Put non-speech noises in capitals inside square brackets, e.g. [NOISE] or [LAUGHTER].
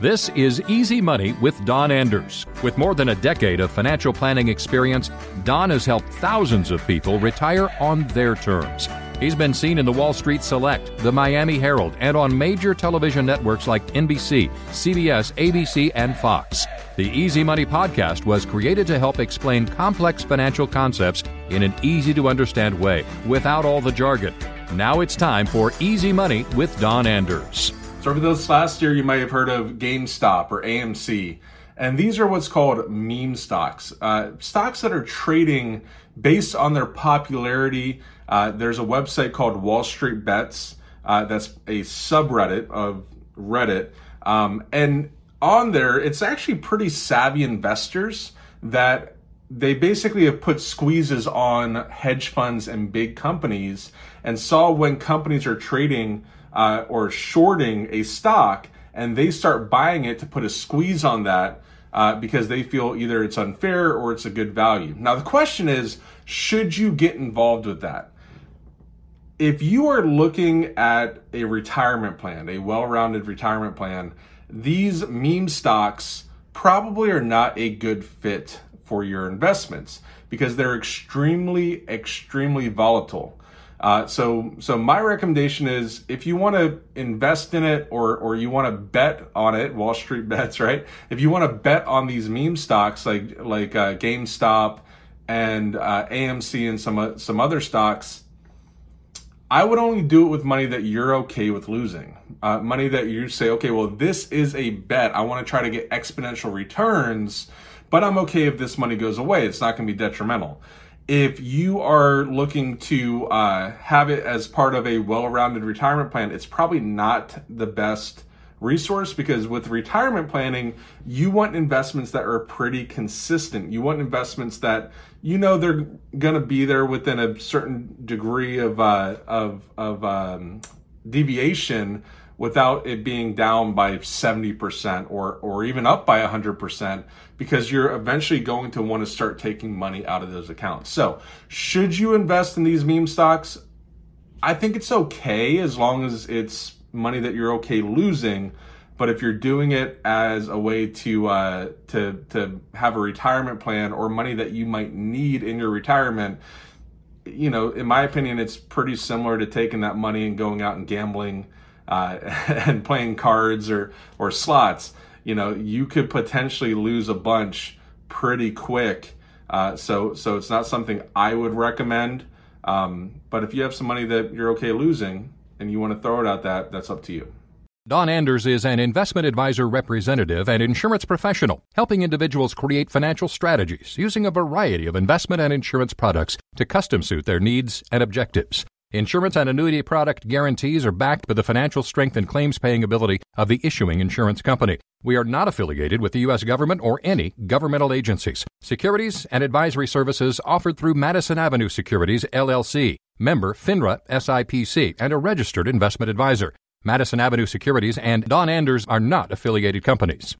This is Easy Money with Don Anders. With more than a decade of financial planning experience, Don has helped thousands of people retire on their terms. He's been seen in the Wall Street Select, the Miami Herald, and on major television networks like NBC, CBS, ABC, and Fox. The Easy Money podcast was created to help explain complex financial concepts in an easy to understand way without all the jargon. Now it's time for Easy Money with Don Anders. So over this last year, you might have heard of GameStop or AMC. And these are what's called meme stocks. Uh, stocks that are trading based on their popularity. Uh, there's a website called Wall Street Bets. Uh, that's a subreddit of Reddit. Um, and on there, it's actually pretty savvy investors that they basically have put squeezes on hedge funds and big companies and saw when companies are trading uh, or shorting a stock and they start buying it to put a squeeze on that uh, because they feel either it's unfair or it's a good value. Now, the question is should you get involved with that? If you are looking at a retirement plan, a well rounded retirement plan, these meme stocks probably are not a good fit for your investments because they're extremely, extremely volatile. Uh, so, so my recommendation is if you want to invest in it or or you want to bet on it, Wall Street [LAUGHS] bets, right? If you want to bet on these meme stocks like like uh, GameStop and uh, AMC and some uh, some other stocks, I would only do it with money that you're okay with losing. Uh, money that you say, okay, well, this is a bet. I want to try to get exponential returns, but I'm okay if this money goes away. It's not going to be detrimental if you are looking to uh, have it as part of a well-rounded retirement plan, it's probably not the best resource because with retirement planning, you want investments that are pretty consistent. You want investments that you know they're going to be there within a certain degree of uh, of of um, deviation without it being down by 70% or, or even up by 100% because you're eventually going to want to start taking money out of those accounts. So, should you invest in these meme stocks? I think it's okay as long as it's money that you're okay losing. But if you're doing it as a way to uh, to to have a retirement plan or money that you might need in your retirement, you know, in my opinion, it's pretty similar to taking that money and going out and gambling uh, [LAUGHS] and playing cards or or slots, you know, you could potentially lose a bunch pretty quick. Uh, so so it's not something I would recommend. Um, but if you have some money that you're okay losing and you want to throw it at that, that's up to you. Don Anders is an investment advisor representative and insurance professional, helping individuals create financial strategies using a variety of investment and insurance products to custom suit their needs and objectives. Insurance and annuity product guarantees are backed by the financial strength and claims paying ability of the issuing insurance company. We are not affiliated with the U.S. government or any governmental agencies. Securities and advisory services offered through Madison Avenue Securities, LLC, member FINRA SIPC, and a registered investment advisor. Madison Avenue Securities and Don Anders are not affiliated companies.